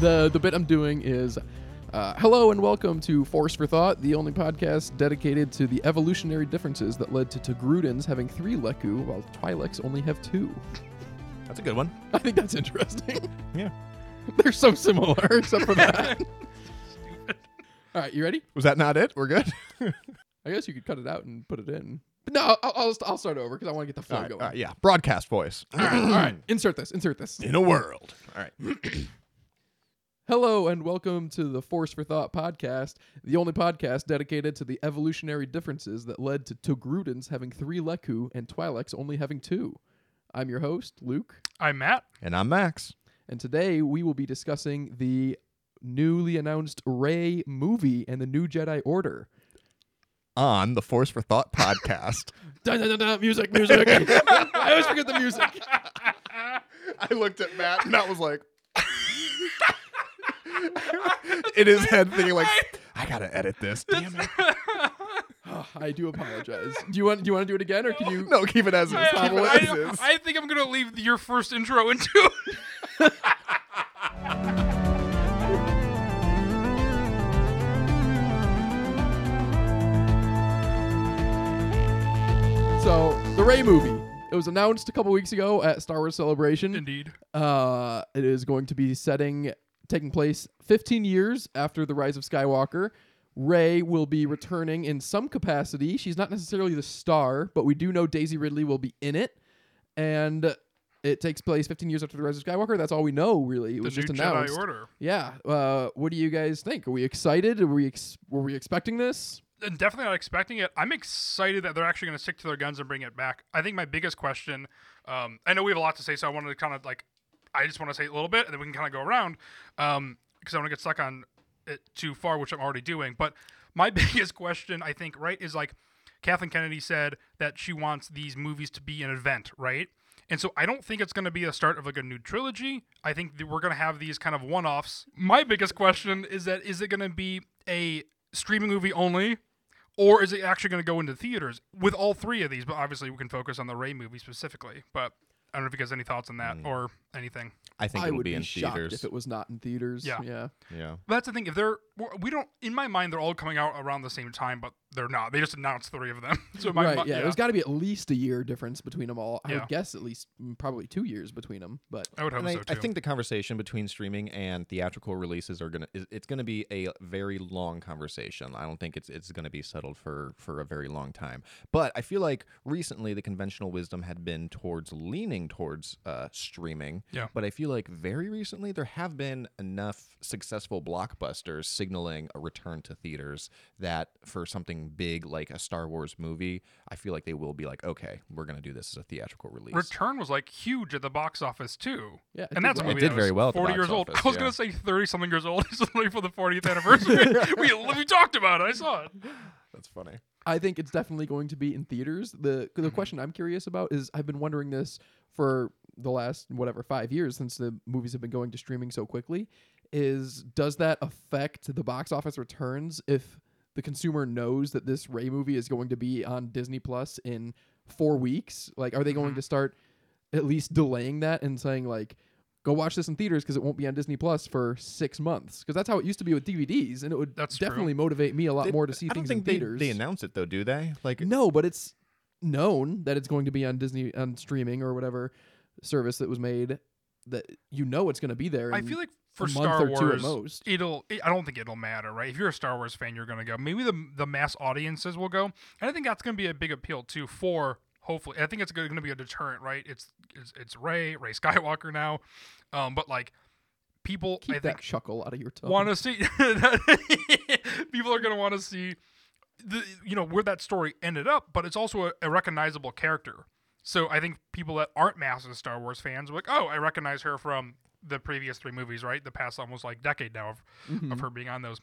the the bit I'm doing is uh, hello and welcome to Force for Thought, the only podcast dedicated to the evolutionary differences that led to Togrudans having three Leku, while Twi'leks only have two. That's a good one. I think that's interesting. Yeah. They're so similar, except for that. All right, you ready? Was that not it? We're good. I guess you could cut it out and put it in. But no, I'll, I'll, I'll start over because I want to get the flow All right, going. all right, yeah, broadcast voice. all right, all right. Insert this. Insert this. In a world. All right. Hello and welcome to the Force for Thought podcast, the only podcast dedicated to the evolutionary differences that led to Togrudans having three Leku and Twi'leks only having two. I'm your host, Luke, I'm Matt. And I'm Max. and today we will be discussing the newly announced Rey movie and the New Jedi Order. On the Force for Thought podcast. Dun, dun, dun, dun, music, music. I always forget the music. I looked at Matt and Matt was like in his head thinking like I gotta edit this. Damn it. Oh, I do apologize. Do you want do you want to do it again or can you No, keep it as is. I, Keep it I- is. I think I'm gonna leave your first intro into. So, the Rey movie. It was announced a couple weeks ago at Star Wars Celebration. Indeed. Uh, it is going to be setting taking place 15 years after the rise of Skywalker. Rey will be returning in some capacity. She's not necessarily the star, but we do know Daisy Ridley will be in it, and it takes place 15 years after the rise of Skywalker. That's all we know, really. It The was just new announced. Jedi Order. Yeah. Uh, what do you guys think? Are we excited? Are we ex- were we expecting this? And definitely not expecting it. I'm excited that they're actually going to stick to their guns and bring it back. I think my biggest question, um, I know we have a lot to say, so I wanted to kind of like, I just want to say a little bit, and then we can kind of go around, um, because I want to get stuck on it too far, which I'm already doing. But my biggest question, I think, right, is like, Kathleen Kennedy said that she wants these movies to be an event, right? And so I don't think it's going to be the start of like a new trilogy. I think that we're going to have these kind of one-offs. My biggest question is that is it going to be a streaming movie only or is it actually going to go into theaters with all three of these? But obviously, we can focus on the Rey movie specifically. But I don't know if you guys have any thoughts on that or anything. I think I it'll would be, in shocked theaters. if it was not in theaters. Yeah. Yeah. yeah. But that's the thing. If they're we don't in my mind, they're all coming out around the same time, but they're not. They just announced three of them. so my right. mi- yeah. There's got to be at least a year difference between them all. I Yeah. would guess at least mm, probably two years between them. But I would hope And I, so I too. think the conversation between streaming and theatrical releases are gonna is, it's gonna be a very long conversation. I don't think it's it's gonna be settled for for a very long time. But I feel like recently the conventional wisdom had been towards leaning towards uh, streaming. Yeah. But I feel like very recently there have been enough successful blockbusters signaling a return to theaters that for something big like a Star Wars movie, I feel like they will be like, okay, we're gonna do this as a theatrical release. Return was like huge at the box office too. yeah. it And did that's a well. movie did that very was well 40 box years old. office, I was yeah. going to say 30 something years old. It's only for the 40th anniversary. we, we talked about it. I saw it. That's funny. I think it's definitely going to be in theaters. The the Mm-hmm. question I'm curious about is I've been wondering this for the last whatever five years since the movies have been going to streaming so quickly. Is does that affect the box office returns if the consumer knows that this Rey movie is going to be on Disney Plus in four weeks? Like, are they going Mhm. to start at least delaying that and saying like? Go watch this in theaters because it won't be on Disney Plus for six months. Because that's how it used to be with DVDs, and it would That's true. definitely motivate me a lot They- more to see I don't things think in they, theaters. they announce it though, do they? Like No, but it's known that it's going to be on Disney on streaming or whatever service that was made. That you know it's going to be there. I feel like for Star Wars, most. it'll. It, I don't think it'll matter, right? If you're a Star Wars fan, you're gonna go. Maybe the the mass audiences will go, and I think that's gonna be a big appeal too for. Hopefully, I think it's going to be a deterrent, right? It's it's, it's Rey Rey Skywalker now, um, but like people, keep I that think chuckle out of your tongue. want to see. people are going to want to see, the you know where that story ended up, but it's also a, a recognizable character. So I think people that aren't massive Star Wars fans are like, oh, I recognize her from the previous three movies, right? The past almost like decade now of, Mhm. of her being on those.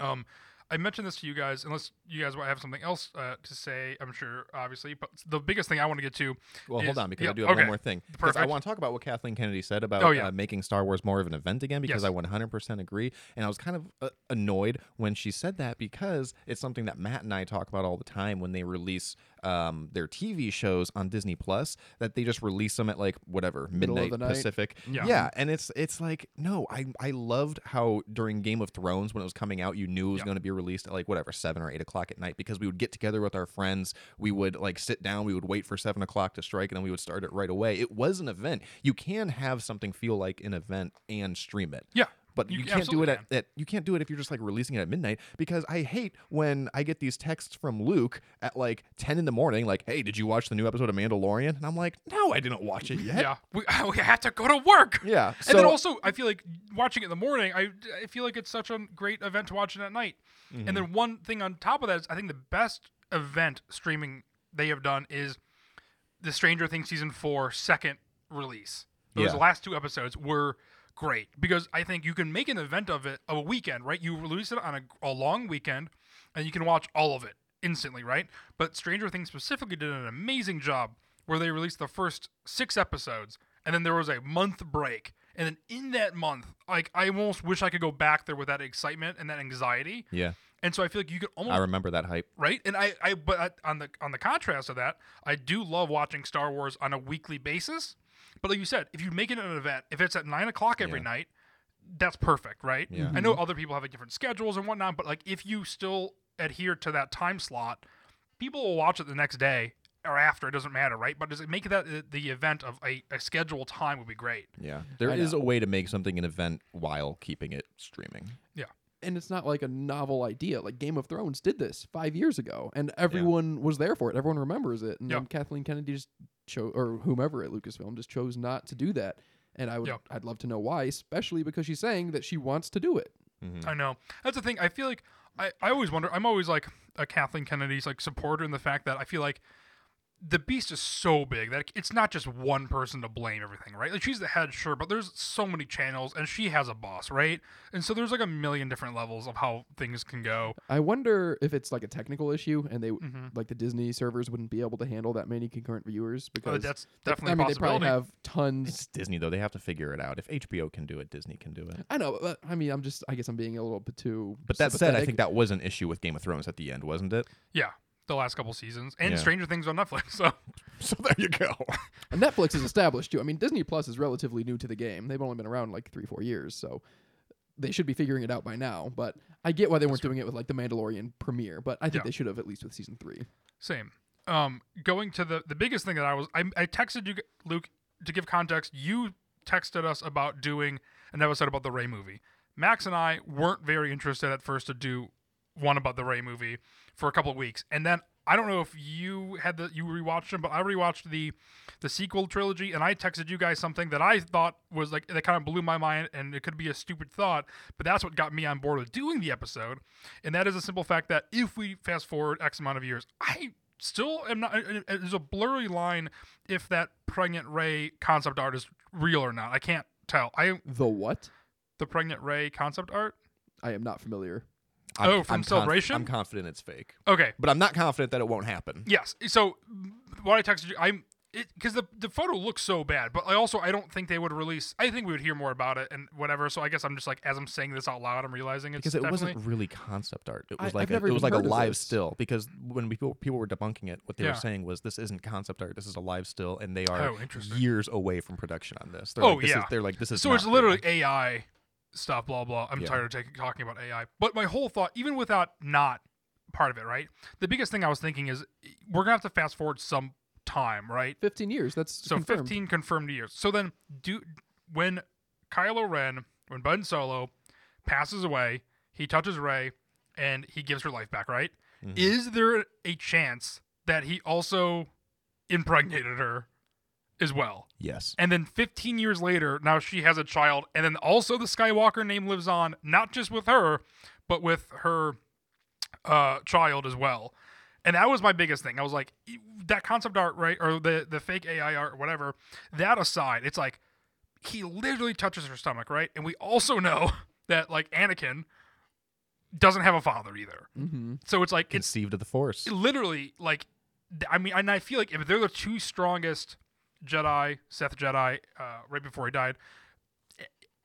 Um, I mentioned this to you guys, unless you guys have something else uh, to say. I'm sure, obviously, but the biggest thing I want to get to Well, is- hold on, because yeah, I do have okay. one more thing. Because I want to talk about what Kathleen Kennedy said about Oh, yeah. uh, making Star Wars more of an event again, because Yes. I 100% agree. And I was kind of uh, annoyed when she said that because it's something that Matt and I talk about all the time when they release um, their TV shows on Disney Plus that they just release them at like whatever Middle of midnight the night. Pacific. Yeah. and it's it's like no, I I loved how during Game of Thrones when it was coming out, you knew it was Yeah. going to be released at like whatever seven or eight o'clock at night because we would get together with our friends, we would like sit down, we would wait for seven o'clock to strike, and then we would start it right away. It was an event. You can have something feel like an event and stream it. Yeah. But You you, can't do it at, at you can't do it if you're just like releasing it at midnight because I hate when I get these texts from Luke at like 10 in the morning like hey did you watch the new episode of Mandalorian and I'm like no I didn't watch it yet Yeah, we, we have to go to work. yeah and then also, I feel like watching it in the morning, I, I feel like it's such a great event to watch it at night. Mm-hmm. And then one thing on top of that is I think the best event streaming they have done is the Stranger Things season four second release. Those Yeah. last two episodes were great because I think you can make an event of it of a weekend, right? You release it on a, a long weekend, and you can watch all of it instantly, right? But Stranger Things specifically did an amazing job where they released the first six episodes, and then there was a month break. And then in that month, like I almost wish I could go back there with that excitement and that anxiety. yeah And so I feel like you could almost I remember that hype right and i i but I- on the on the contrast of that i do love watching star wars on a weekly basis but like you said if you make it an event if it's at nine o'clock every Yeah. night that's perfect right? Yeah. i know mm-hmm. other people have like, different schedules and whatnot but like if you still adhere to that time slot people will watch it the next day or after it doesn't matter right? But does it make that the event of a, a scheduled time would be great. Yeah. There I is know. a way to make something an event while keeping it streaming and it's not like a novel idea. Like Game of Thrones did this five years ago, and everyone was there for it. Everyone remembers it, and Yeah. then Kathleen Kennedy just chose, or whomever at Lucasfilm just chose not to do that. And I would, Yeah. I'd love to know why, especially because she's saying that she wants to do it. Mhm. I know. That's the thing. I feel like I, I always wonder. I'm always like a Kathleen Kennedy's like supporter in the fact that I feel like the beast is so big that it's not just one person to blame everything, right? Like she's the head, sure, but there's so many channels and she has a boss, right? And so there's like a million different levels of how things can go. I wonder if it's like a technical issue, and they Mhm. like the Disney servers wouldn't be able to handle that many concurrent viewers because But that's they- definitely I mean, a they probably have tons. it's Disney though they have to figure it out if HBO can do it Disney can do it I know, but I mean, I'm just, I guess I'm being a little bit too. but that said I think that was an issue with Game of Thrones at the end wasn't it yeah, the last couple seasons and Yeah. Stranger Things on Netflix. So so there you go And Netflix is established too. I mean, Disney Plus is relatively new to the game. They've only been around like three, four years, so they should be figuring it out by now. But I get why they weren't doing it with like the Mandalorian premiere, but I think Yeah. they should have at least with season three. Same. Um, going to the the biggest thing that I was I, I texted you Luke to give context. You texted us about doing an episode about the Rey movie. Max and I weren't very interested at first to do one about the Rey movie for a couple of weeks, and then I don't know if you had the you rewatched them, but I rewatched the the sequel trilogy, and I texted you guys something that I thought was like that kind of blew my mind, and it could be a stupid thought, but that's what got me on board with doing the episode, and that is a simple fact that if we fast forward X amount of years, I still am not. There's a blurry line if that pregnant Rey concept art is real or not. I can't tell. I The what? the pregnant Rey concept art. I am not familiar. I'm- Oh, from I'm conf- Celebration? I'm confident it's fake Okay. but I'm not confident that it won't happen Yes. So what I texted you, I'm because the the photo looks so bad, but I also I don't think they would release. I think we would hear more about it and whatever. So I guess I'm just like as I'm saying this out loud, I'm realizing it's because it definitely, wasn't really concept art. It was I've like a, it was like a live this. still. Because when people people were debunking it, what they Yeah. were saying was this isn't concept art. This is a live still, and they are Oh, years away from production on this. They're Oh, like, this yeah. Is, they're like this is so not it's real. literally AI stuff. Blah blah. I'm Yeah. tired of taking, talking about AI. But my whole thought, even without not part of it, right? The biggest thing I was thinking is we're gonna have to fast forward some time, right? Fifteen years. That's So confirmed. 15 confirmed years. So then, do when Kylo Ren, when Ben Solo passes away, he touches Rey and he gives her life back, right? Mhm. Is there a chance that he also impregnated her as well? yes. And then 15 years later, now she has a child, and then also the Skywalker name lives on, not just with her, but with her uh, child as well. And that was my biggest thing. I was like, that concept art, right, or the the fake AI art, or whatever. That aside, it's like he literally touches her stomach, right? And we also know that like Anakin doesn't have a father either. Mm-hmm. So it's like it's Conceived of the Force. literally like I mean, and I feel like if they're the two strongest Jedi, Seth Jedi, uh, right before he died,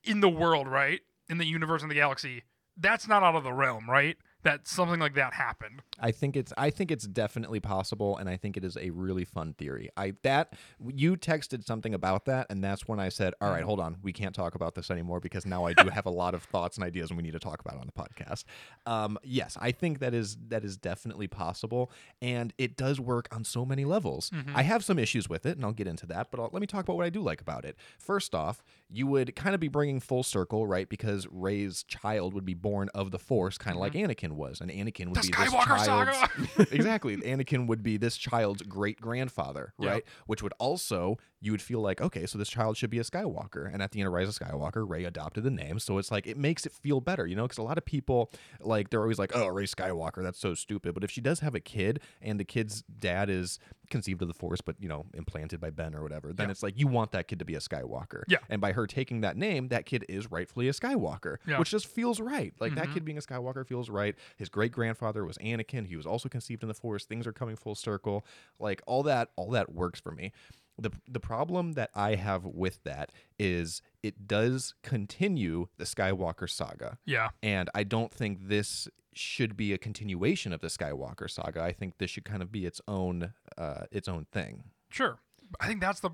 in the world, right, in the universe, in the galaxy, that's not out of the realm, right? That something like that happened. I think it's I think it's definitely possible, and I think it is a really fun theory. I that you texted something about that, and that's when I said, "All right, mm. hold on, we can't talk about this anymore because now I do have a lot of thoughts and ideas, and we need to talk about it on the podcast." Um, yes, I think that is that is definitely possible, and it does work on so many levels. Mm-hmm. I have some issues with it, and I'll get into that, but I'll, let me talk about what I do like about it. First off, you would kind of be bringing full circle, right? Because Rey's child would be born of the Force, kind of like mm-hmm. Anakin was, and Anakin would The be Skywalker this saga! child's exactly. Anakin would be this child's great grandfather, right? Which would also you would feel like, okay, so this child should be a Skywalker. And at the end of Rise of Skywalker, Rey adopted the name, so it's like it makes it feel better, you know? Because a lot of people like they're always like, oh, Rey Skywalker, that's so stupid. But if she does have a kid and the kid's dad is conceived of the Force, but you know, implanted by Ben or whatever, then Yeah. it's like you want that kid to be a Skywalker. Yeah. And by her taking that name, that kid is rightfully a Skywalker, Yeah. which just feels right. Like that Mhm. kid being a Skywalker feels right. His great grandfather was Anakin. He was also conceived in the Force. Things are coming full circle. Like all that, all that works for me. The the problem that I have with that is it does continue the Skywalker saga. Yeah. And I don't think this should be a continuation of the Skywalker saga. I think this should kind of be its own uh, its own thing. Sure. I think that's the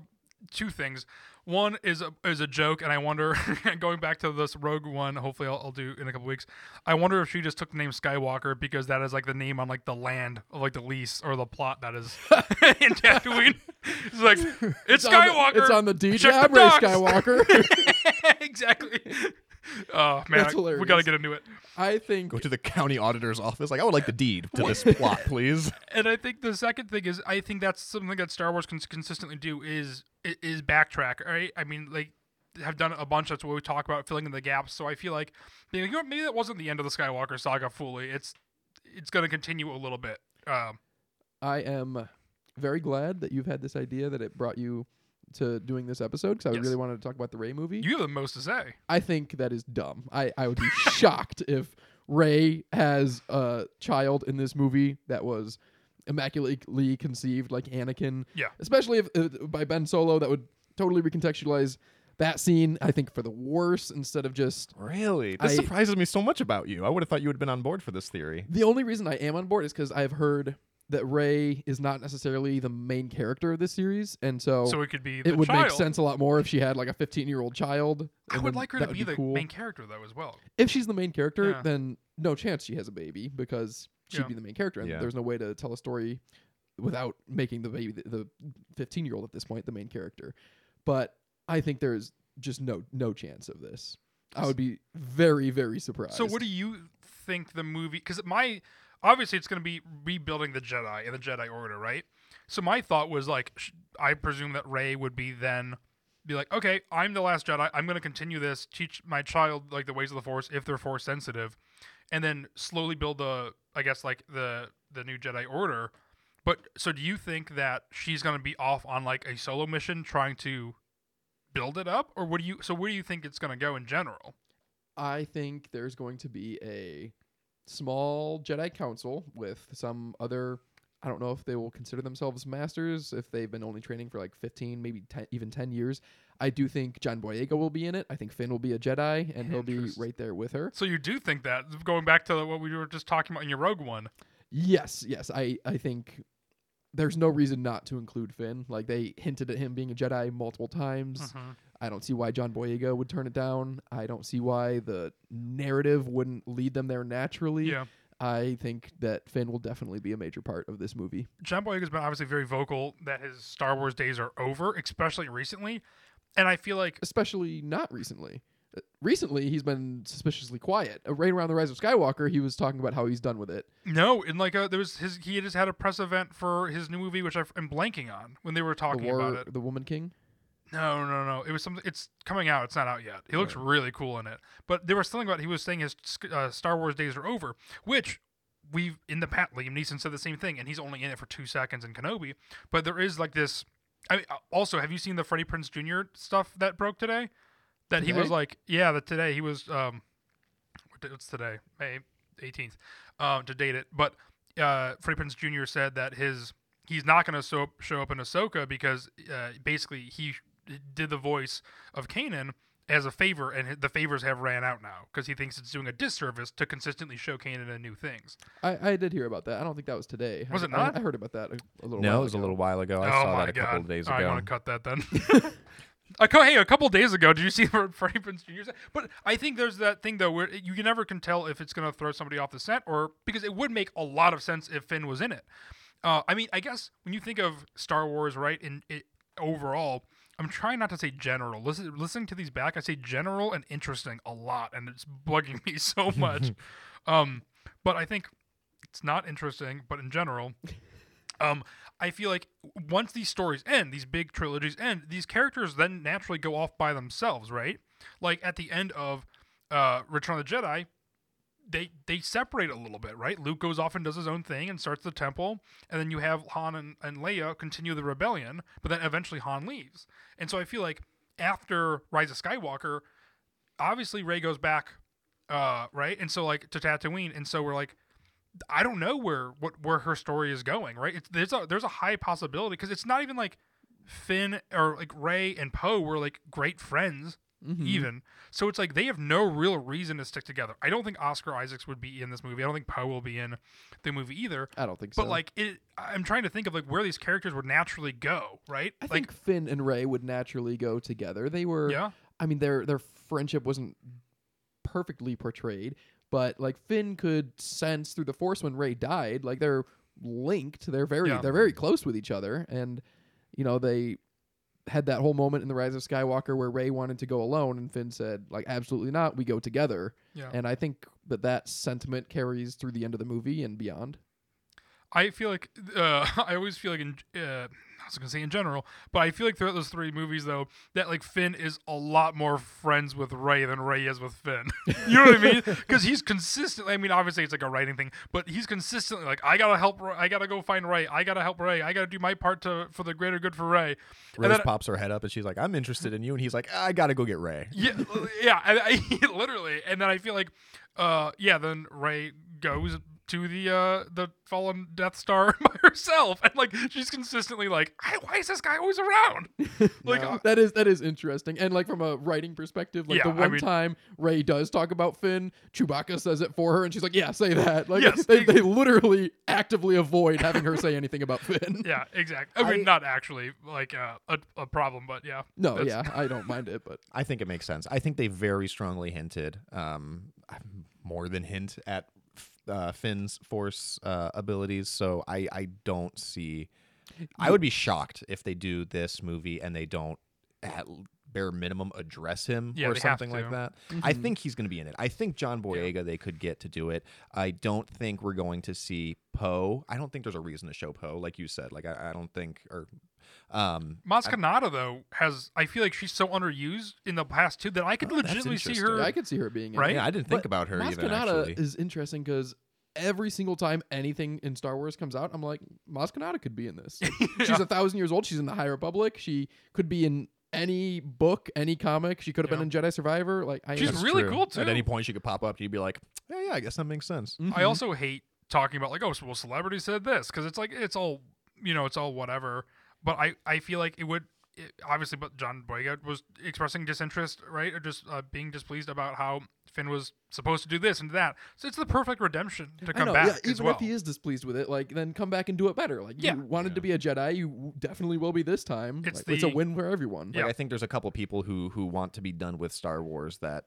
two things. One is a is a joke, and I wonder, going back to this Rogue One, hopefully I'll, I'll do in a couple weeks. I wonder if she just took the name Skywalker because that is like the name on like the land of like the lease or the plot that is in Tatooine. It's like it's, on the- Skywalker. it's on the D Check jab, the Rey. Skywalker. exactly. Oh man, That's I- we got to get into it. I think Go to the county auditor's office. Like I would like the deed to this plot, please. And I think the second thing is, I think that's something that Star Wars can consistently do is is backtrack. Right? I mean, like have done a bunch. That's what we talk about, filling in the gaps. So I feel like you know, maybe that wasn't the end of the Skywalker saga fully. It's it's going to continue a little bit. Um, I am very glad that you've had this idea that it brought you to doing this episode because I Yes. really wanted to talk about the Rey movie. you have the most to say. I think that is dumb. I, I would be shocked if Rey has a child in this movie that was immaculately conceived like Anakin. Yeah. Especially if uh, by Ben Solo, that would totally recontextualize that scene. I think for the worse instead of just Really? This I- surprises me so much about you. I would have thought you would have been on board for this theory. the only reason I am on board is because I've heard that Rey is not necessarily the main character of this series, and so. So it could be the it would child. make sense a lot more if she had like a 15 year old child. I would like her to would be the cool. main character though as well. if she's the main character, Yeah. then no chance she has a baby because she'd Yeah. be the main character, and Yeah. there's no way to tell a story without making the baby the 15 year old at this point the main character. But I think there's just no no chance of this. I would be very very surprised. So what do you think the movie? Because my obviously it's going to be rebuilding the Jedi and the Jedi Order, right? So my thought was like, sh- I presume that Rey would be then be like, okay, I'm the last Jedi. I'm going to continue this, teach my child like the ways of the Force if they're Force sensitive, and then slowly build the, I guess like the the new Jedi Order. But so do you think that she's going to be off on like a solo mission trying to build it up, or what do you? So where do you think it's going to go in general? I think there's going to be a small Jedi Council with some other. I don't know if they will consider themselves masters if they've been only training for like 15, maybe 10, even 10 years. I do think John Boyega will be in it. I think Finn will be a Jedi, and he'll be right there with her. So you do think that going back to what we were just talking about in your Rogue One? Yes, yes. I, I think there's no reason not to include Finn. Like they hinted at him being a Jedi multiple times. Mm-hmm. I don't see why John Boyega would turn it down. I don't see why the narrative wouldn't lead them there naturally. Yeah, I think that Finn will definitely be a major part of this movie. John Boyega's been obviously very vocal that his Star Wars days are over, especially recently. And I feel like Especially not recently. Uh, Recently, he's been suspiciously quiet. Uh, Right around the rise of Skywalker, he was talking about how he's done with it. no, in like a, there was his he just had a press event for his new movie, which I'm blanking on when they were talking War, about it. the Woman King. No, no, no. It was something. It's coming out. It's not out yet. He looks really cool in it. But there was something about he was saying his uh, Star Wars days are over, which we've in the past. Liam Neeson said the same thing, and he's only in it for two seconds in Kenobi. But there is like this. I mean, uh, also, have you seen the Freddie Prinze Jr. stuff that broke today? That he was like, yeah, that today he was. Um, what's today? May eighteenth. Um, to date it, but uh, Freddie Prinze Jr. said that his he's not going to show up, show up in Ahsoka because uh, basically he did the voice of Kanan as a favor, and the favors have ran out now because he thinks it's doing a disservice to consistently show Kanan in new things. I, I did hear about that. I don't think that was today. Was I, it not? I, I heard about that a, a little. No, while it was a ago. little while ago. I oh saw my that a god! couple of days ago. I ago. want to cut that then. A co- hey, a couple days ago, did you see Fre- Freddie Prinze Jr.? But I think there's that thing though where you can never can tell if it's going to throw somebody off the set or because it would make a lot of sense if Finn was in it. Uh, I mean, I guess when you think of Star Wars, right, in it overall, I'm trying not to say general. Listen, listening to these back, I say general and interesting a lot, and it's bugging me so much. um, but I think it's not interesting, but in general, um, I feel like once these stories end, these big trilogies end, these characters then naturally go off by themselves, right? Like at the end of uh, Return of the Jedi, they they separate a little bit, right? Luke goes off and does his own thing and starts the temple, and then you have Han and, and Leia continue the rebellion, but then eventually Han leaves. And so I feel like after Rise of Skywalker, obviously Rey goes back, uh, right? And so like to Tatooine, and so we're like, I don't know where what where her story is going, right? It's there's a there's a high possibility because it's not even like Finn or like Rey and Poe were like great friends Mhm. even. So it's like they have no real reason to stick together. I don't think Oscar Isaacs would be in this movie. I don't think Poe will be in the movie either. I don't think so. But like it I'm trying to think of like where these characters would naturally go, right? I like think Finn and Rey would naturally go together. They were. yeah. I mean, their their friendship wasn't perfectly portrayed, but like Finn could sense through the Force when Rey died. Like they're linked. They're very Yeah. they're very close with each other, and you know they had that whole moment in the Rise of Skywalker where Rey wanted to go alone, and Finn said like absolutely not. We go together, Yeah. and I think that that sentiment carries through the end of the movie and beyond. I feel like uh, I always feel like in uh, I was gonna say in general, but I feel like throughout those three movies though that like Finn is a lot more friends with Rey than Rey is with Finn. you know what I mean? Because he's consistently. I mean, obviously it's like a writing thing, but he's consistently like, I gotta help. Rey, I gotta go find Rey. I gotta help Rey. I gotta do my part to for the greater good for Rey. And Rose then- pops her head up and she's like, "I'm interested in you," and he's like, "I gotta go get Rey." Yeah, yeah, I, I, literally. And then I feel like, uh, yeah, then Rey goes to the uh the fallen Death Star by herself, and like she's consistently like, "Hey, why is this guy always around? Like, uh, that is that is interesting, and like from a writing perspective, like Yeah, the I one mean- time Rey does talk about Finn, Chewbacca says it for her, and she's like, "Yeah, say that." Like Yes, they, ex- they literally actively avoid having her say anything about Finn. yeah, exactly. I mean, I- not actually like uh, a a problem, but yeah. No, That's- yeah, I don't mind it, but I think it makes sense. I think they very strongly hinted, um, more than hint at uh, Finn's force uh, abilities. So I, I don't see. I would be shocked if they do this movie and they don't at bare minimum address him Yeah, or something like that. I Mhm. think he's going to be in it. I think John Boyega they could get to do it. I don't think we're going to see Poe. I don't think there's a reason to show Poe, like you said. Like I, I don't think or um Maz Kanata though has I feel like she's so underused in the past too that I could Oh, legitimately see her. I could see her being in Right? it. yeah, I didn't think But about her Maz even Kanata actually. is interesting because every single time anything in Star Wars comes out, I'm like, Maz Kanata could be in this. Like, She's a thousand years old. She's in the High Republic. She could be in any book, any comic. She could have been in Jedi Survivor. Like, I She's really true. cool, too. At any point, she could pop up. You'd be like, "Yeah, yeah, I guess that makes sense." Mhm. I also hate talking about like, oh, well, celebrity said this because it's like it's all you know, it's all whatever. But I I feel like it would it, obviously, but John Boyega was expressing disinterest, right, or just uh, being displeased about how Finn was supposed to do this and that. So it's the perfect redemption to I come know, back yeah, as even well. if he is displeased with it, like then come back and do it better. Like Yeah. you wanted to be a Jedi, you definitely will be this time. It's Like, it's a win for everyone. Yeah. Like I think there's a couple people who who want to be done with Star Wars that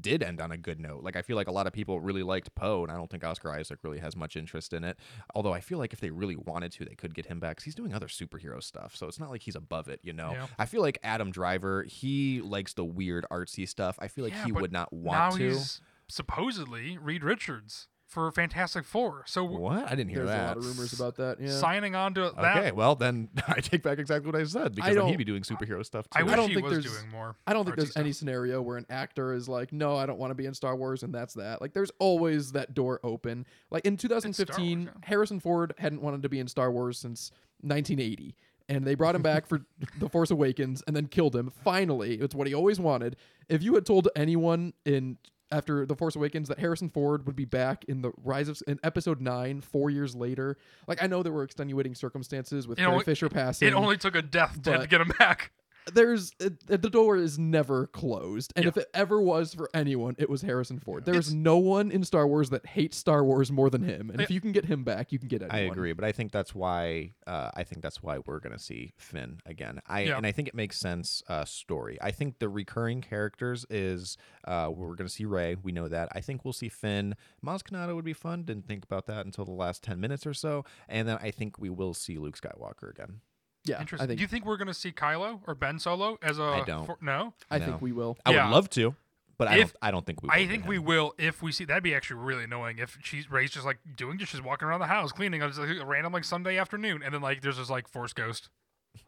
did end on a good note. Like I feel like a lot of people really liked Poe, and I don't think Oscar Isaac really has much interest in it. Although I feel like if they really wanted to, they could get him back because he's doing other superhero stuff, so it's not like he's above it. You know. Yeah. I feel like Adam Driver, he likes the weird artsy stuff. I feel like Yeah, he would not now want to. he's supposedly Reed Richards for Fantastic Four. So What? I didn't hear There's that. a lot of rumors about that. Yeah. signing on to that. Okay, well then I take back exactly what I said because then don't- he'd be doing superhero stuff too. I wish don't he think was there's- doing more. I don't think artsy there's stuff. any scenario where an actor is like, no, I don't want to be in Star Wars, and that's that. Like, there's always that door open. Like in 2015, yeah. Harrison Ford hadn't wanted to be in Star Wars since 1980, and they brought him back for The Force Awakens and then killed him. Finally, it's what he always wanted. If you had told anyone in after The Force Awakens that Harrison Ford would be back in the Rise of in Episode Nine four years later, like I know there were extenuating circumstances with It Carrie only- Fisher passing. It only took a death to But- get him back. There's the door is never closed, and Yeah. if it ever was for anyone, it was Harrison Ford. There's It's- no one in Star Wars that hates Star Wars more than him, and if you can get him back, you can get anyone. I agree, but I think that's why uh, I think that's why we're gonna see Finn again. I Yeah. and I think it makes sense. Uh, story. I think the recurring characters is uh, we're gonna see Rey. We know that. I think we'll see Finn. Maz Kanata would be fun. Didn't think about that until the last ten minutes or so, and then I think we will see Luke Skywalker again. Yeah, Interesting. I think Do you think we're gonna see Kylo or Ben Solo as a? I don't. for- no. I No. think we will. I Yeah. would love to, but I If- don't. I don't think we. Will I think we will if we see. That'd be actually really annoying if she's Rey's just like doing just she's walking around the house cleaning on just like a random like Sunday afternoon, and then like there's this like Force Ghost,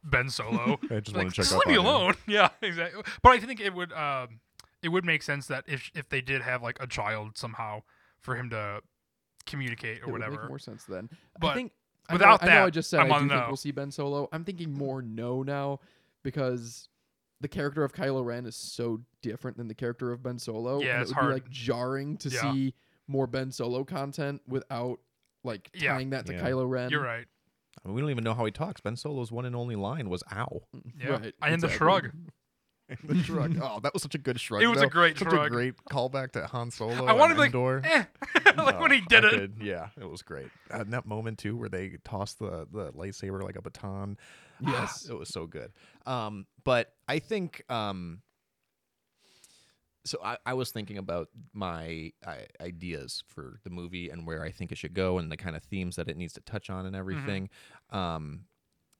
Ben Solo. I just like, want to check just leave me on him. alone. Yeah, exactly. But I think it would um it would make sense that if if they did have like a child somehow for him to communicate or it would whatever. make more sense then. But I think I without know, I know I just said I'm I on do think we'll see Ben Solo. I'm thinking more no now because the character of Kylo Ren is so different than the character of Ben Solo. Yeah, and it's it would hard. be like jarring to Yeah. see more Ben Solo content without like Yeah. tying that to Yeah. Kylo Ren. You're right. I mean, we don't even know how he talks. Ben Solo's one and only line was "ow." Mm, yeah. Right, and the shrug. the shrug. Oh, that was such a good shrug. It was a though. great such shrug. a great callback to Han Solo. I wanted and to be Endor. like, eh. like when he Oh, did I it. could- yeah, it was great. And that moment too, where they tossed the the lightsaber like a baton. Yes. it was so good. Um, but I think um, so. I, I was thinking about my I, ideas for the movie and where I think it should go and the kind of themes that it needs to touch on and everything. Um,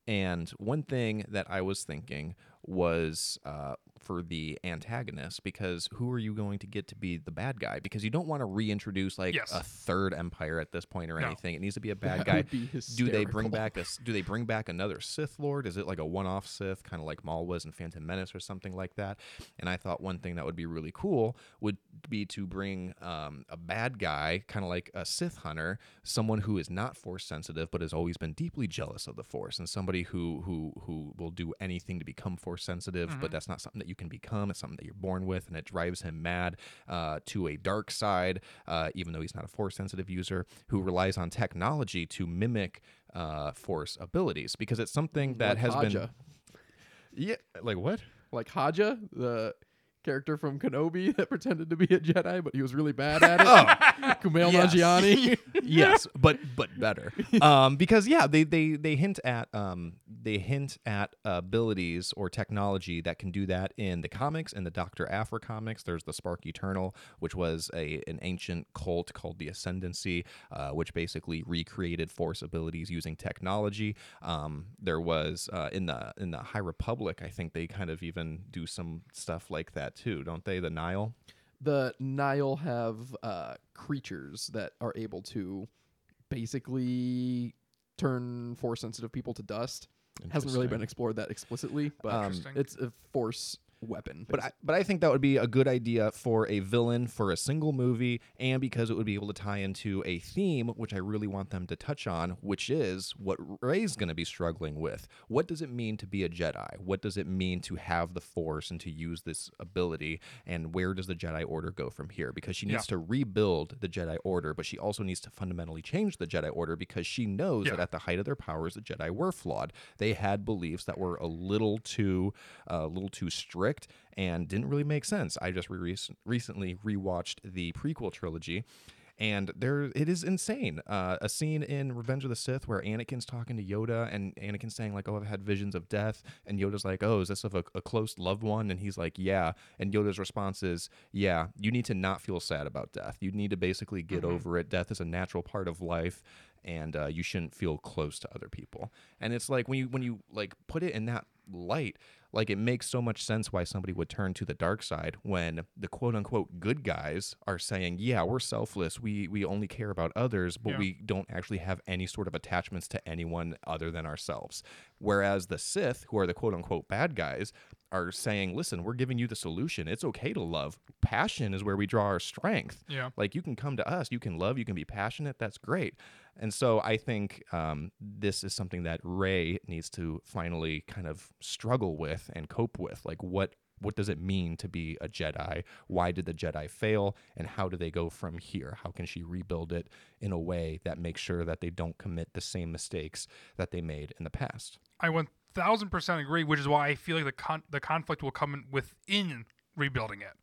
and one thing that I was thinking was uh, for the antagonist, because who are you going to get to be the bad guy? Because you don't want to reintroduce like Yes. a third empire at this point or No. anything. It needs to be a bad That guy. would be Do they bring back a? s- Do they bring back another Sith Lord? Is it like a one-off Sith, kind of like Maul was in Phantom Menace or something like that? And I thought one thing that would be really cool would be to bring um, a bad guy, kind of like a Sith hunter, someone who is not Force sensitive but has always been deeply jealous of the Force, and somebody who who who will do anything to become Force sensitive, Mm-hmm. but that's not something that you can become. It's something that you're born with, and it drives him mad uh, to a dark side, uh, even though he's not a Force sensitive user who relies on technology to mimic uh, Force abilities because it's something that Like has been. Yeah, like what? like Haja, the character from Kenobi that pretended to be a Jedi, but he was really bad at it. Oh, Kumail yes. Nanjiani. yes, but but better. Um, because yeah, they they they hint at um they hint at abilities or technology that can do that in the comics in the Doctor Aphra comics. There's the Spark Eternal, which was a an ancient cult called the Ascendancy, uh, which basically recreated Force abilities using technology. Um, there was uh, in the in the High Republic, I think they kind of even do some stuff like that too, don't they? The Nihil. the Nihil have uh, creatures that are able to basically turn force sensitive people to dust. Hasn't really been explored that explicitly, but Um, it's a force weapon. But I, but I think that would be a good idea for a villain for a single movie, and because it would be able to tie into a theme, which I really want them to touch on, which is what Rey's going to be struggling with. What does it mean to be a Jedi? What does it mean to have the Force and to use this ability? And where does the Jedi Order go from here? Because she needs to rebuild the Jedi Order, but she also needs to fundamentally change the Jedi Order because she knows Yeah. that at the height of their powers, the Jedi were flawed. They had beliefs that were a little too, uh, a little too strict and didn't really make sense. I just re- recently rewatched the prequel trilogy. And there, it is insane. Uh, a scene in Revenge of the Sith where Anakin's talking to Yoda, and Anakin's saying like, "Oh, I've had visions of death," and Yoda's like, "Oh, is this of a, a close loved one?" And he's like, "Yeah." And Yoda's response is, "Yeah, you need to not feel sad about death. You need to basically get Mhm. over it. Death is a natural part of life." and uh, you shouldn't feel close to other people. And it's like when you when you like put it in that light, like it makes so much sense why somebody would turn to the dark side when the quote unquote good guys are saying, "Yeah, we're selfless. We we only care about others, but Yeah. we don't actually have any sort of attachments to anyone other than ourselves." Whereas the Sith, who are the quote unquote bad guys, are saying, "Listen, we're giving you the solution. It's okay to love. Passion is where we draw our strength." Yeah. Like you can come to us, you can love, you can be passionate. That's great. And so I think um, this is something that Rey needs to finally kind of struggle with and cope with. Like what what does it mean to be a Jedi? Why did the Jedi fail? And how do they go from here? How can she rebuild it in a way that makes sure that they don't commit the same mistakes that they made in the past? I went thousand percent agree, which is why I feel like the con- the conflict will come in within rebuilding it,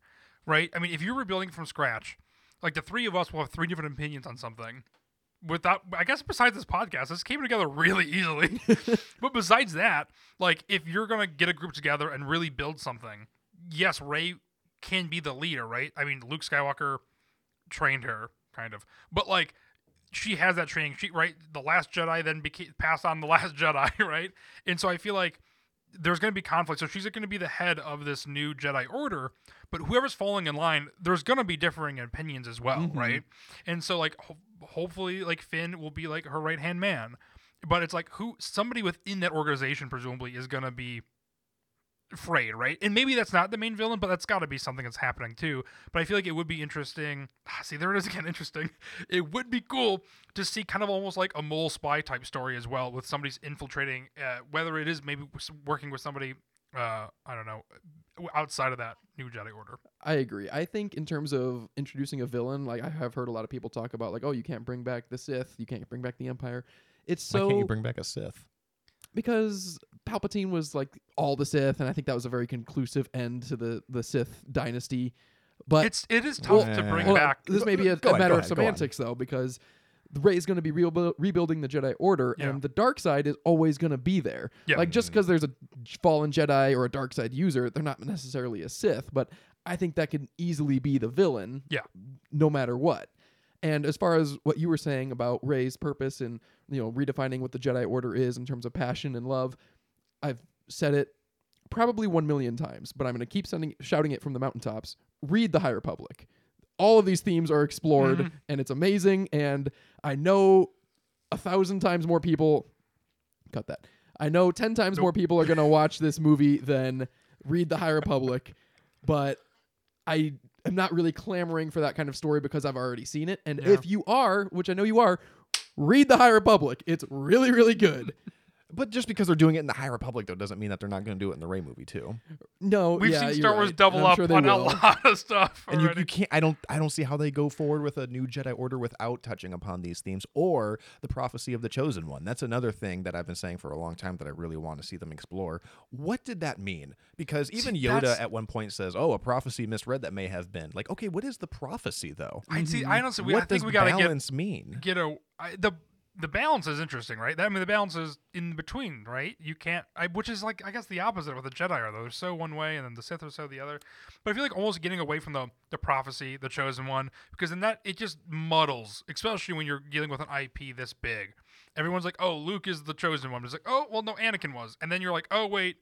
right? I mean, if you're rebuilding from scratch, like the three of us will have three different opinions on something. Without, I guess, besides this podcast, this came together really easily. but besides that, like, if you're gonna get a group together and really build something, yes, Rey can be the leader, right? I mean, Luke Skywalker trained her, kind of, but like, she has that training. She right, the Last Jedi then became passed on the Last Jedi, right? And so I feel like there's going to be conflict. So she's going to be the head of this new Jedi Order, but whoever's falling in line, there's going to be differing opinions as well, Mhm. right? And so like ho- hopefully like Finn will be like her right hand man, but it's like who somebody within that organization presumably is going to be frayed, right? And maybe that's not the main villain, but that's got to be something that's happening too. But I feel like it would be interesting. Ah, See, there it is again. Interesting. It would be cool to see kind of almost like a mole spy type story as well, with somebody's infiltrating, uh, whether it is maybe working with somebody. Uh, I don't know, outside of that new Jedi Order. I agree. I think in terms of introducing a villain, like I have heard a lot of people talk about, like, oh, you can't bring back the Sith, you can't bring back the Empire. It's so. Why so can't you bring back a Sith? because Palpatine was like all the Sith, and I think that was a very conclusive end to the the Sith dynasty. But it's it is tough Well, to bring Well, back. This may be a, a ahead, matter of ahead, on. semantics, though, because Rey is going to be rebu- rebuilding the Jedi Order, Yeah. and the dark side is always going to be there. Yeah. Like just because there's a fallen Jedi or a dark side user, they're not necessarily a Sith. But I think that can easily be the villain. Yeah. No matter what. And as far as what you were saying about Rey's purpose and you know redefining what the Jedi Order is in terms of passion and love, I've said it probably one million times, but I'm going to keep sending shouting it from the mountaintops. Read the High Republic. All of these themes are explored, Mhm. and it's amazing. And I know a thousand times more people. Cut that. I know ten times Nope. more people are going to watch this movie than read the High Republic, but I am not really clamoring for that kind of story because I've already seen it. And Yeah. if you are, which I know you are, read the High Republic. It's really, really good. But just because they're doing it in the High Republic, though, doesn't mean that they're not going to do it in the Rey movie too. No, We've yeah, seen you're Star Wars right. double up sure they on a lot of stuff And you, you can't. I don't. I don't see how they go forward with a new Jedi Order without touching upon these themes or the prophecy of the chosen one. That's another thing that I've been saying for a long time that I really want to see them explore. What did that mean? Because even See, Yoda that's- at one point says, "Oh, a prophecy misread that may have been." Like, okay, what is the prophecy though? I see. I mm-hmm. honestly, we, I what does think we gotta get balance mean? get a I, the the balance is interesting, right? I mean, the balance is in between, right? You can't, I, which is like I guess the opposite of what the Jedi are. Though they're so one way, and then the Sith are so the other. But I feel like almost getting away from the the prophecy, the chosen one, because in that it just muddles, especially when you're dealing with an IP this big. Everyone's like, "Oh, Luke is the chosen one." It's like, "Oh, well, no, Anakin was," and then you're like, "Oh, wait."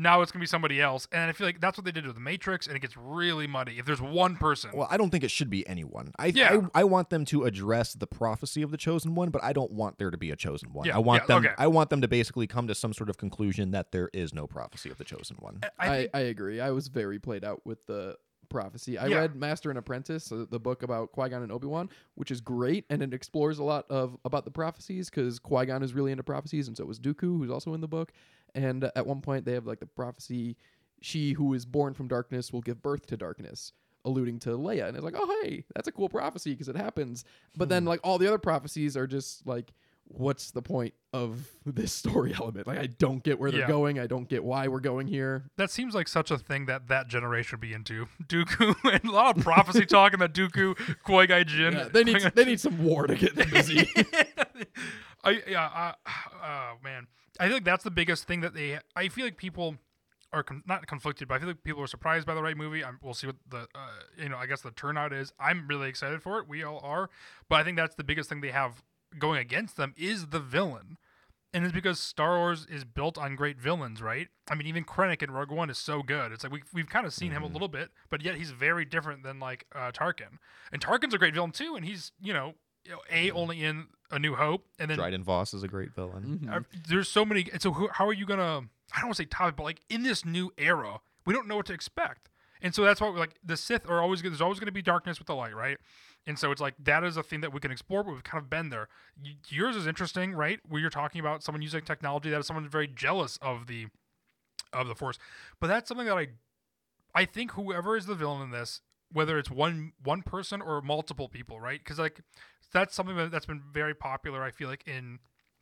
Now it's gonna be somebody else, and I feel like that's what they did with the Matrix, and it gets really muddy. If there's one person, Well, I don't think it should be anyone. I, Yeah. I I want them to address the prophecy of the chosen one, but I don't want there to be a chosen one. Yeah, I want yeah, them okay. I want them to basically come to some sort of conclusion that there is no prophecy of the chosen one. I, I, I agree. I was very played out with the prophecy. I Yeah. read Master and Apprentice, uh, the book about Qui Gon and Obi Wan, which is great, and it explores a lot of about the prophecies because Qui Gon is really into prophecies, and so was Dooku, who's also in the book. And at one point, they have like the prophecy: "She who is born from darkness will give birth to darkness." Alluding to Leia, and it's like, oh hey, that's a cool prophecy because it happens. But then, hmm. like all the other prophecies are just like, what's the point of this story element? Like, I don't get where they're Yeah. going. I don't get why we're going here. that seems like such a thing that that generation would be into. Dooku and a lot of prophecy talking about Dooku, Qui Gon Jinn. Yeah, they need they need some war to get them busy. I yeah. Uh, oh man, I feel like that's the biggest thing that they. I feel like people are con- not conflicted, but I feel like people are surprised by the right movie. I'm, we'll see what the uh, you know. I guess the turnout is. I'm really excited for it. We all are, but I think that's the biggest thing they have going against them is the villain. And it's because Star Wars is built on great villains, right? I mean, even Krennic in Rogue One is so good. It's like we, we've kind of seen him a little bit, but yet he's very different than like uh, Tarkin. And Tarkin's a great villain too, and he's you know, you know, a only in A New Hope, and then Dryden Voss is a great villain. Mhm. uh, there's so many. and So who, how are you gonna? I don't want to say topic, but like in this new era, we don't know what to expect, and so that's why like the Sith are always gonna- there's always going to be darkness with the light, right? And so it's like that is a thing that we can explore, but we've kind of been there. Y- Yours is interesting, right? Where you're talking about someone using technology that is someone very jealous of the of the Force, but that's something that I I think whoever is the villain in this, whether it's one one person or multiple people, right? Because like that's something that, that's been very popular. I feel like in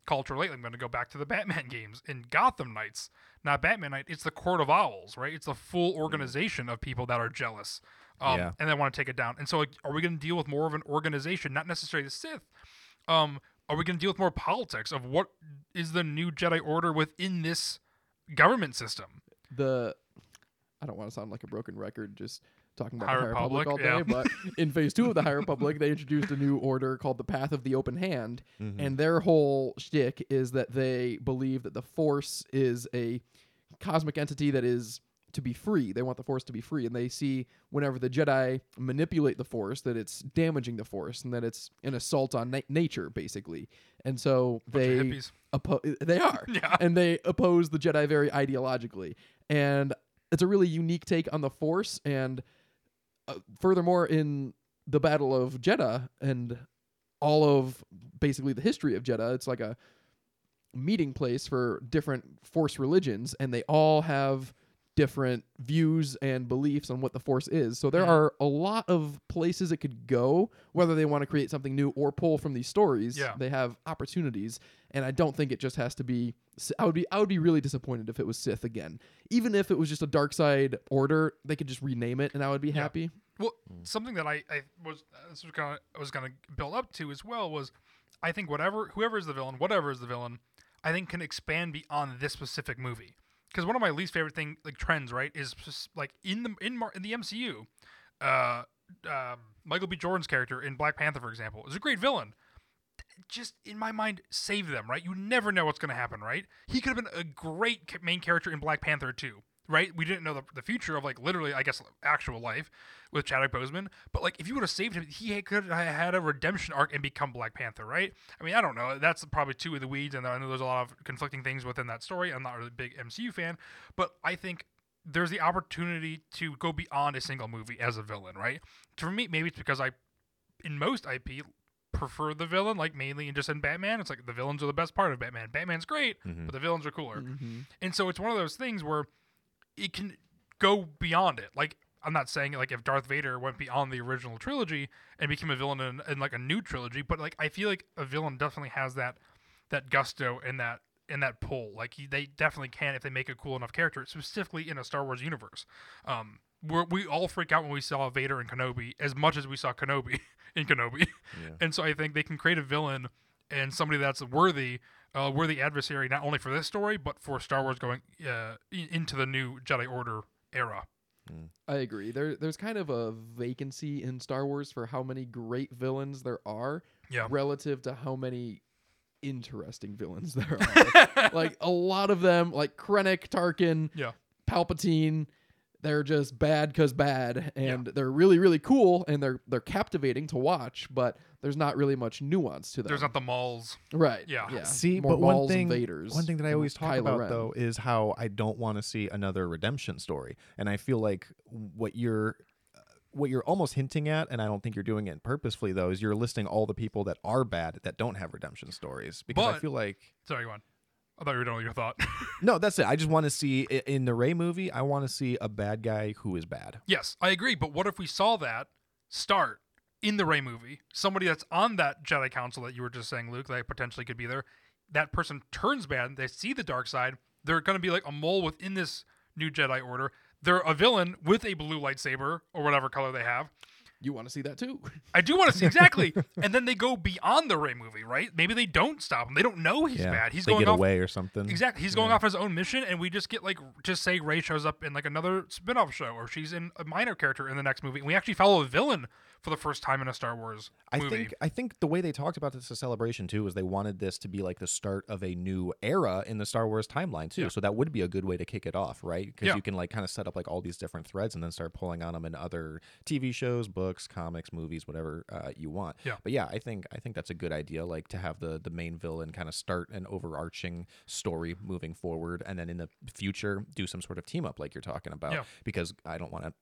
culture lately. I'm going to go back to the Batman games in Gotham Knights, not Batman Knight. It's the Court of Owls, right? It's the full organization of people that are jealous, um, Yeah. and they want to take it down. And so, like, are we going to deal with more of an organization, not necessarily the Sith? Um, are we going to deal with more politics of what is the new Jedi Order within this government system? the I don't want to sound like a broken record just talking about High the High Republic, all day, yeah. but in phase two of the High Republic, they introduced a new order called the Path of the Open Hand, Mhm. and their whole shtick is that they believe that the Force is a cosmic entity that is to be free. They want the Force to be free, and they see whenever the Jedi manipulate the Force that it's damaging the Force and that it's an assault on na- nature, basically. And so Bunch they hippies. oppo- they are Yeah. and they oppose the Jedi very ideologically. And it's a really unique take on the Force. And uh, furthermore, in the Battle of Jedha and all of basically the history of Jedha, it's like a meeting place for different Force religions, and they all have different views and beliefs on what the Force is. So there Mhm. are a lot of places it could go, whether they want to create something new or pull from these stories. Yeah. They have opportunities, and I don't think it just has to be. I would be I would be really disappointed if it was Sith again. Even if it was just a dark side order, they could just rename it, and I would be Yeah. happy. Well, something that I, I was this was kind of I was going to build up to as well was I think whatever whoever is the villain, whatever is the villain, I think can expand beyond this specific movie. Because one of my least favorite thing like trends right is just like in the in Mar- in the MCU, uh, um, Michael B. Jordan's character in Black Panther, for example, is a great villain. Just in my mind, save them, right? You never know what's going to happen, right? He could have been a great main character in Black Panther too, right? We didn't know the, the future of like literally, I guess, actual life with Chadwick Boseman. But like, if you would have saved him, he could have had a redemption arc and become Black Panther, right? I mean, I don't know. That's probably two of the weeds, and I know there's a lot of conflicting things within that story. I'm not really a big MCU fan, but I think there's the opportunity to go beyond a single movie as a villain, right? For me, maybe it's because I, in most IP, prefer the villain, like mainly in just in Batman. It's like the villains are the best part of Batman. Batman's great, Mhm. but the villains are cooler. Mhm. And so it's one of those things where it can go beyond it. Like I'm not saying like if Darth Vader went beyond the original trilogy and became a villain in, in like a new trilogy, but like I feel like a villain definitely has that that gusto and that and that pull. Like he, they definitely can if they make a cool enough character, specifically in a Star Wars universe. Um, we're, we all freak out when we saw Vader and Kenobi as much as we saw Kenobi in Kenobi. Yeah. And so I think they can create a villain and somebody that's worthy, uh, worthy adversary not only for this story but for Star Wars going uh, into the new Jedi Order era. I agree. There, there's kind of a vacancy in Star Wars for how many great villains there are Yeah. relative to how many interesting villains there are. like a lot of them, like Krennic, Tarkin, Yeah. Palpatine, they're just bad because bad, and they're really, really cool, and they're they're captivating to watch. But there's not really much nuance to them. There's not the malls. right. Yeah. Yeah. See, more but one thing, and one thing that I always talk Kylo about Ren. though is how I don't want to see another redemption story, and I feel like what you're what you're almost hinting at, and I don't think you're doing it purposefully though, is you're listing all the people that are bad that don't have redemption stories because I feel like Sorry, go on. I thought you were done with your thought. no, that's it. I just want to see in the Rey movie, I want to see a bad guy who is bad. yes, I agree. But what if we saw that start in the Rey movie? Somebody that's on that Jedi Council that you were just saying, Luke, that potentially could be there. That person turns bad. They see the dark side. They're going to be like a mole within this new Jedi Order. They're a villain with a blue lightsaber or whatever color they have. You want to see that too? I do want to see exactly. and then they go beyond the Rey movie, right? Maybe they don't stop him. They don't know he's yeah, bad. He's they going get off away or something. Exactly. He's going off his own mission, and we just get like just say Rey shows up in like another spin-off show, or she's in a minor character in the next movie, and we actually follow a villain for the first time in a Star Wars I think I think the way they talked about this as a celebration too was they wanted this to be like the start of a new era in the Star Wars timeline too. Yeah. So that would be a good way to kick it off, right? Because Yeah. you can like kind of set up like all these different threads and then start pulling on them in other TV shows, books, comics, movies, whatever uh, you want. Yeah. But yeah, I think I think that's a good idea. Like to have the the main villain kind of start an overarching story moving forward, and then in the future do some sort of team up like you're talking about. Yeah. Because I don't want to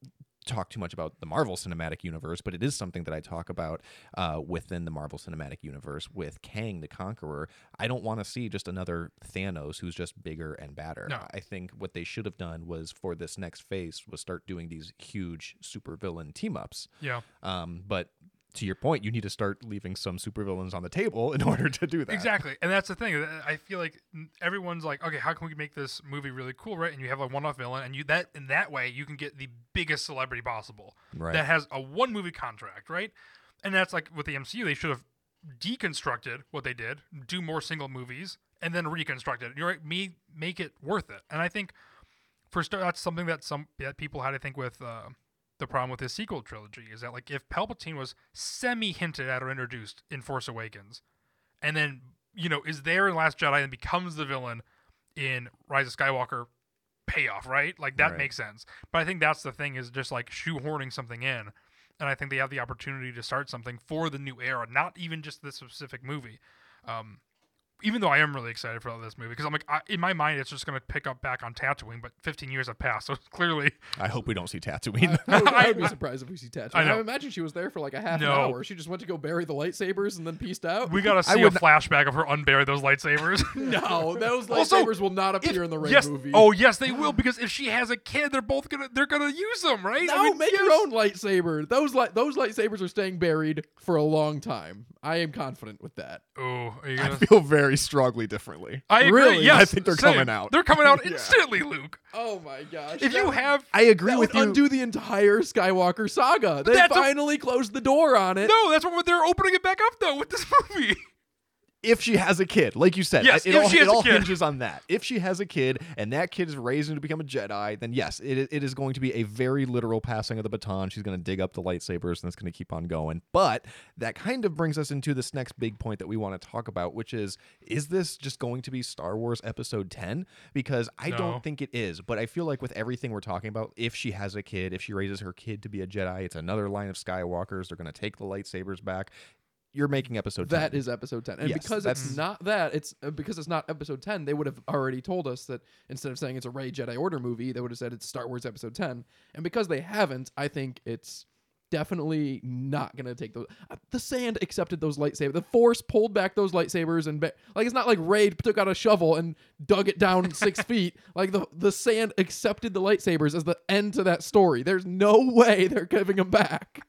talk too much about the Marvel Cinematic Universe, but it is something that I talk about uh, within the Marvel Cinematic Universe with Kang the Conqueror. I don't want to see just another Thanos who's just bigger and badder. No. I think what they should have done was for this next phase was start doing these huge supervillain team ups. yeah, Um, but to your point, you need to start leaving some supervillains on the table in order to do that. Exactly, and that's the thing. uh, I feel like everyone's like, okay, how can we make this movie really cool, right? And you have a one-off villain, and you that in that way you can get the biggest celebrity possible Right. that has a one-movie contract, right? And that's like with the MCU, they should have deconstructed what they did, do more single movies, and then reconstruct it. You're right, me make it worth it. And I think for start, that's something that some that people had to think with. Uh, the problem with his sequel trilogy is that like if Palpatine was semi hinted at or introduced in Force Awakens, and then you know is there in Last Jedi and becomes the villain in Rise of Skywalker, payoff right? Like that Right. makes sense. But I think that's the thing is just like shoehorning something in, and I think they have the opportunity to start something for the new era, not even just this specific movie. Um, even though I am really excited for this movie because I'm like I, in my mind it's just going to pick up back on Tatooine, but 15 years have passed, so clearly I hope we don't see Tatooine. I, I would, I would be surprised if we see Tatooine. I I, know. imagine she was there for like a half No. an hour. She just went to go bury the lightsabers and then pieced out. we got to see a would- flashback of her unbury those lightsabers. no, those Also, lightsabers will not appear in the Rey yes, movie. Oh yes, they will because if she has a kid, they're both gonna they're gonna use them, right? no, I mean, make yes. your own lightsaber. Those light those lightsabers are staying buried for a long time. I am confident with that. Oh, are you I gonna? feel very strongly differently. I agree. Really? Yes, I think they're same. coming out. They're coming out Yeah. instantly, Luke. Oh my gosh! If that you would- have I agree that with would you. undo the entire Skywalker saga. They that's a- finally closed the door on it. no, that's what they're opening it back up though with this movie. If she has a kid, like you said, Yes, it, if all, she has it all hinges on that. If she has a kid and that kid is raised to become a Jedi, then yes, it, it is going to be a very literal passing of the baton. She's going to dig up the lightsabers and it's going to keep on going. But that kind of brings us into this next big point that we want to talk about, which is is this just going to be Star Wars Episode 10? Because I No. don't think it is. But I feel like with everything we're talking about, if she has a kid, if she raises her kid to be a Jedi, it's another line of Skywalkers. They're going to take the lightsabers back. You're making Episode 10. That is episode 10. And Yes, because that's- it's not that, it's uh, because it's not episode 10, they would have already told us that instead of saying it's a Rey Jedi Order movie, they would have said it's Star Wars episode 10. And because they haven't, I think it's definitely not going to take those. Uh, the sand accepted those lightsabers. The Force pulled back those lightsabers and ba- like it's not like Rey took out a shovel and dug it down 6 feet. Like the the sand accepted the lightsabers as the end to that story. There's no way they're giving them back.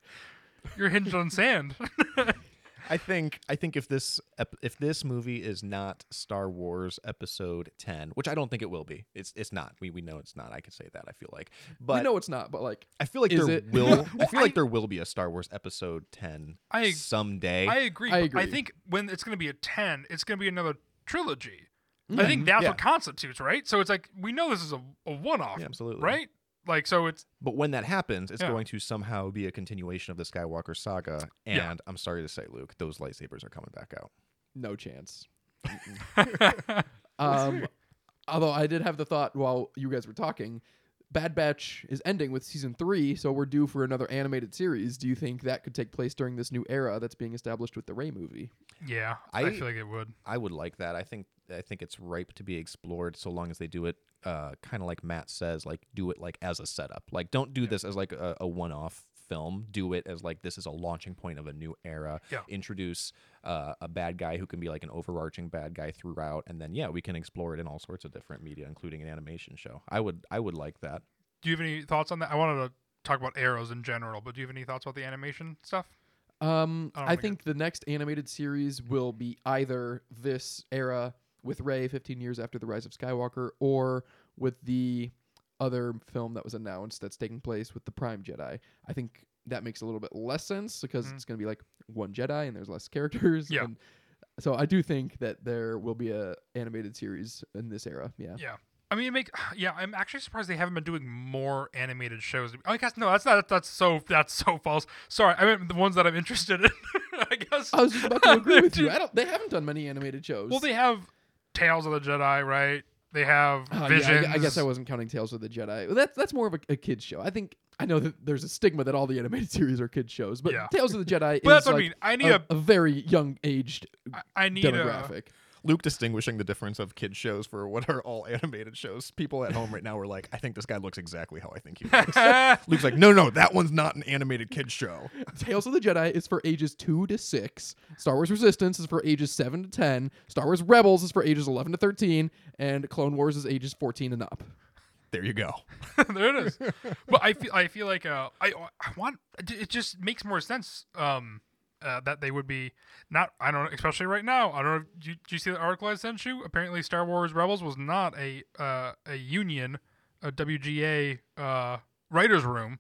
You're hinged on sand. I think I think if this if this movie is not Star Wars Episode Ten, which I don't think it will be, it's it's not. We we know it's not. I could say that. I feel like, but we know it's not, but like I feel like is there it? will. I Well, feel like there will be a Star Wars Episode Ten I- someday. I agree. I but I think when it's going to be a 10, it's going to be another trilogy. I Mhm. think that's Yeah. what constitutes, right? So it's like we know this is a, a one off, Yeah, absolutely. right? Like so it's but when that happens, it's Yeah. going to somehow be a continuation of the Skywalker saga. And Yeah. I'm sorry to say, Luke, those lightsabers are coming back out. no chance. Um, although I did have the thought while you guys were talking, Bad Batch is ending with season three, so we're due for another animated series. Do you think that could take place during this new era that's being established with the Rey movie? yeah, I, I- feel like it would. I would like that. I think I think it's ripe to be explored so long as they do it uh, kind of like Matt says, like do it like as a setup. Like don't do this as like a, a one-off film. Do it as like this is a launching point of a new era. Yeah. Introduce uh, a bad guy who can be like an overarching bad guy throughout, and then yeah, we can explore it in all sorts of different media, including an animation show. I would I would like that. Do you have any thoughts on that? I wanted to talk about arrows in general, but do you have any thoughts about the animation stuff? Um, I I, wanna get- think the next animated series will be either this era with Rey 15 years after the rise of Skywalker or with the other film that was announced that's taking place with the Prime Jedi. I think that makes a little bit less sense because Mhm. it's going to be like one Jedi and there's less characters. Yeah. And so I do think that there will be a animated series in this era. Yeah. Yeah. I mean, make yeah. I'm actually surprised they haven't been doing more animated shows. Oh, I guess no, that's not. That's so. That's so false. Sorry, I meant the ones that I'm interested in. I guess. I was just about to agree with you. I don't. They haven't done many animated shows. Well, they have Tales of the Jedi, right? They have Oh, yeah, I I, guess I wasn't counting Tales of the Jedi. That's that's more of a, a kids show. I think I know that there's a stigma that all the animated series are kids shows, but Yeah. Tales of the Jedi But is that's what I mean. I need a, a. a very young aged I I need a. demographic. Luke distinguishing the difference of kids shows for what are all animated shows. People at home right now are like, I think this guy looks exactly how I think he looks. Luke's like, no, no, that one's not an animated kid show. Tales of the Jedi is for ages two to six. Star Wars Resistance is for ages seven to ten. Star Wars Rebels is for ages eleven to thirteen, and Clone Wars is ages fourteen and up. There you go. there it is. But I feel I feel like uh I I want it just makes more sense um uh, that they would be not. I don't know, especially right now. I don't know. Do, you, you see the article I sent you? Apparently, Star Wars Rebels was not a uh, a union, a WGA uh, writers room.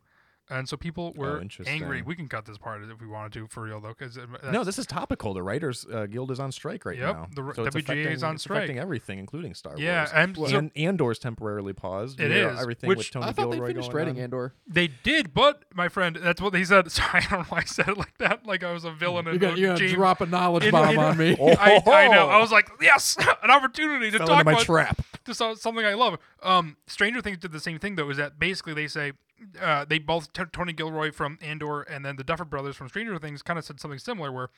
And so people were angry. We can cut this part if we wanted to for real though, because No, this is topical. The Writers uh, Guild is on strike right Yep, now. the so it's WGA is on strike. affecting everything, including Star yeah, Wars. and so and Andor's temporarily paused. It you is, everything which with Tony I thought they finished writing on. Andor. They did, but my friend, that's what he said. Sorry, I don't know why I said it like that. Like I was a villain. You're gonna, you're gonna drop a knowledge in- bomb in- on me. I, I know. I was like, yes, an opportunity to Fell talk into my about trap. just something I love. Um, Stranger Things did the same thing though. Is that basically they say uh, they both t- Tony Gilroy from Andor and then the Duffer Brothers from Stranger Things kind of said something similar. Where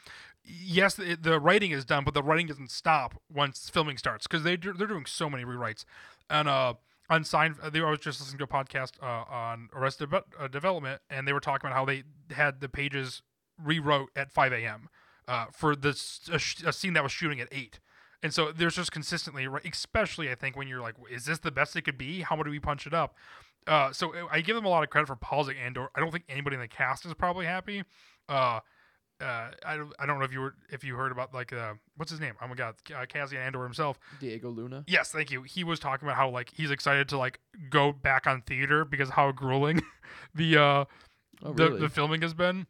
yes, the, writing is done, but the writing doesn't stop once filming starts because they do, they're doing so many rewrites. And uh, on Seinfeld, they I was just listening to a podcast uh, on Arrested uh, Development, and they were talking about how they had the pages rewrote at 5 a.m. Uh, for this a, sh- a scene that was shooting at eight. And so there's just consistently, especially I think when you're like, is this the best it could be? How do we punch it up? Uh, so I give them a lot of credit for pausing Andor. I don't think anybody in the cast is probably happy. Uh, uh, I don't, I don't know if you were if you heard about like uh, what's his name? Oh my god, uh, Cassian Andor himself. Diego Luna. Yes, thank you. He was talking about how like he's excited to like go back on theater because how grueling the uh Oh, the, the filming has been.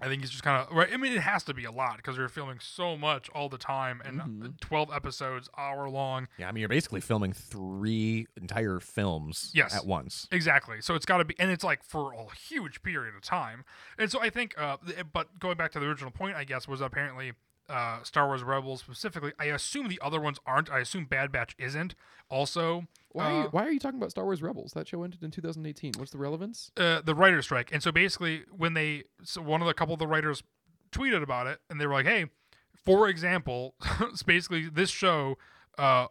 I think it's just kind of right. I mean, it has to be a lot because they're filming so much all the time and Mhm. 12 episodes, hour long. Yeah, I mean, you're basically filming three entire films Yes. at once. Exactly. So it's got to be, and it's like for a huge period of time. And so I think, uh, but going back to the original point, I guess, was apparently uh, Star Wars Rebels specifically. I assume the other ones aren't. I assume Bad Batch isn't. Also, Why, are you, uh, why are you talking about Star Wars Rebels? That show ended in 2018. What's the relevance? uh, the writer's strike. And so basically, when they, so one of the couple of the writers tweeted about it, and they were like, "Hey, for example, basically this show uh,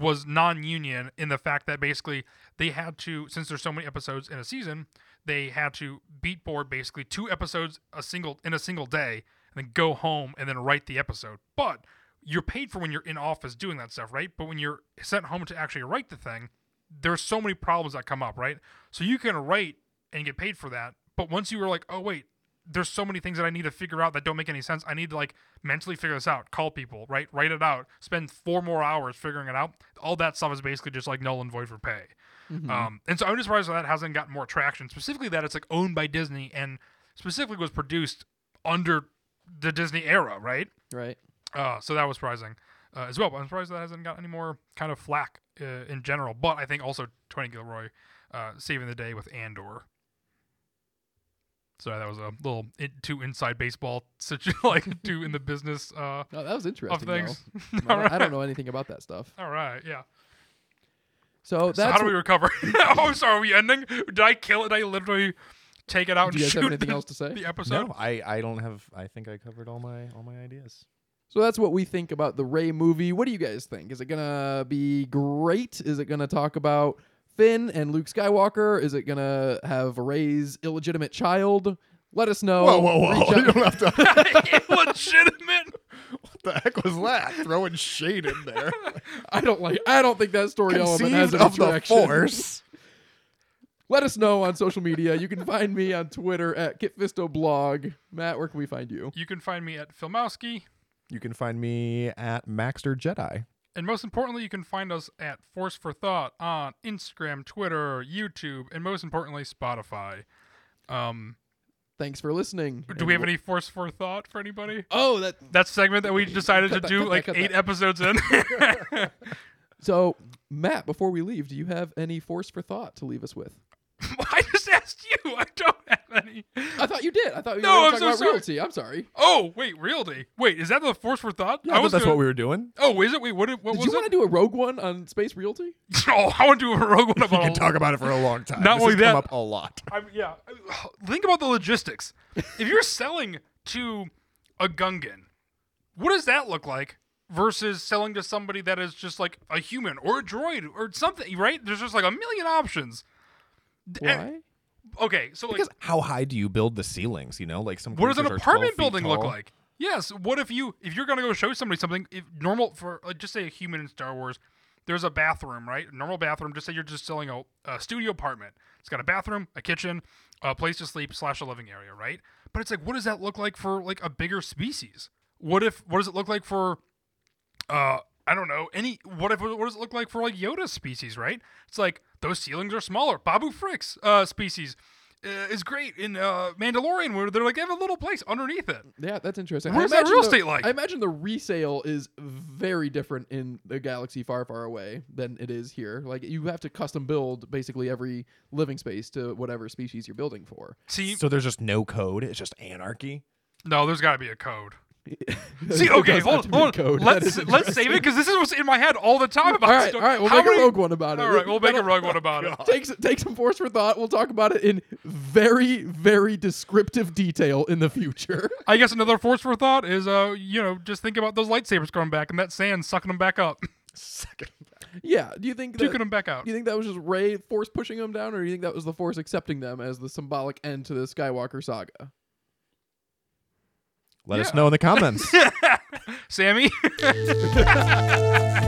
was non-union in the fact that basically they had to, since there's so many episodes in a season, they had to beat board basically two episodes a single in a single day, then go home and then write the episode. But you're paid for when you're in office doing that stuff, right? But when you're sent home to actually write the thing, there's so many problems that come up, right? So you can write and get paid for that, but once you were like, oh wait, there's so many things that I need to figure out that don't make any sense. I need to like mentally figure this out, call people, right? Write it out, spend four more hours figuring it out. All that stuff is basically just like null and void for pay. Mhm. Um, and so I'm just surprised that hasn't gotten more traction, specifically that it's like owned by Disney and specifically was produced under the Disney era, right? right. Uh, so that was surprising uh, as well. But I'm surprised that hasn't got any more kind of flack uh, in general. But I think also Tony Gilroy uh, saving the day with Andor. So that was a little in, too inside baseball, such like too in the business uh, Oh, that was interesting. of things. I, don't, I don't know anything about that stuff. All right, yeah. So So how do we recover? oh, sorry. Are we ending? Did I kill it? I literally take it out do and you guys shoot have anything the, else to say? the episode? No, I, I don't have. I think I covered all my all my ideas. So that's what we think about the Rey movie. What do you guys think? Is it gonna be great? Is it gonna talk about Finn and Luke Skywalker? Is it gonna have Rey's illegitimate child? Let us know. Whoa, whoa, whoa! Reach out- have to. Illegitimate. what the heck was that? Throwing shade in there. I don't like. I don't think that story element has Conceived any of the traction. force. Let us know on social media. You can find me on Twitter at KitFistoBlog. Matt, where can we find you? You can find me at Filmowski. You can find me at Maxter Jedi. And most importantly, you can find us at Force for Thought on Instagram, Twitter, YouTube, and most importantly, Spotify. Um, Thanks for listening. do we have any Force for Thought for anybody? Oh, that. That segment that we decided to that, do cut that, like eight that. episodes in. So, Matt, before we leave, do you have any force for thought to leave us with? I just asked you. I don't have any. I thought you did. I thought you No, were I'm talking so about sorry. realty. I'm sorry. Oh wait, realty. Wait, is that the Force for Thought? I, thought that's gonna- what we were doing. Oh, is it? Wait, what? What Did was you want to do a Rogue One on Space Realty? Oh, I want to do a rogue one We about. can talk about it for a long time. Not this only has that- come up a lot. I mean, yeah. Think about the logistics. if you're selling to a Gungan, what does that look like versus selling to somebody that is just like a human or a droid or something, right? There's just like a million options. D- and- Why? Okay, so like, Because how high do you build the ceilings? You know, like some. what does an creatures are 12 apartment building look like? Yes. What if you if you're gonna go show somebody something? If normal for like, just say a human in Star Wars, there's a bathroom, right? A normal bathroom. Just say you're just selling a, a studio apartment. It's got a bathroom, a kitchen, a place to sleep slash a living area, right? but it's like, what does that look like for like a bigger species? What if? What does it look like for? Uh, I don't know. Any what if? What does it look like for like Yoda species? Right? It's like those ceilings are smaller. Babu Frick's uh, species uh, is great in uh, Mandalorian, where they're like they have a little place underneath it. Yeah, that's interesting. What I that imagine real the- estate like? I imagine the resale is very different in the galaxy far, far away than it is here. Like you have to custom build basically every living space to whatever species you're building for. See, So there's just no code. It's just anarchy. no, there's got to be a code. See, okay, hold, to be a hold on. Let's let's save it because this is what's in my head all the time about. All right, all right, we'll How make many- a rogue one about it. All right, we'll make a rogue one about it. Take take some force for thought. We'll talk about it in very very descriptive detail in the future. I guess another force for thought is, uh, you know, just think about those lightsabers coming back and that sand sucking them back up, sucking. yeah. Do you think that, them back out. do you think that was just Rey force pushing them down, or do you think that was the force accepting them as the symbolic end to the Skywalker saga? Let us know in the comments. Sammy.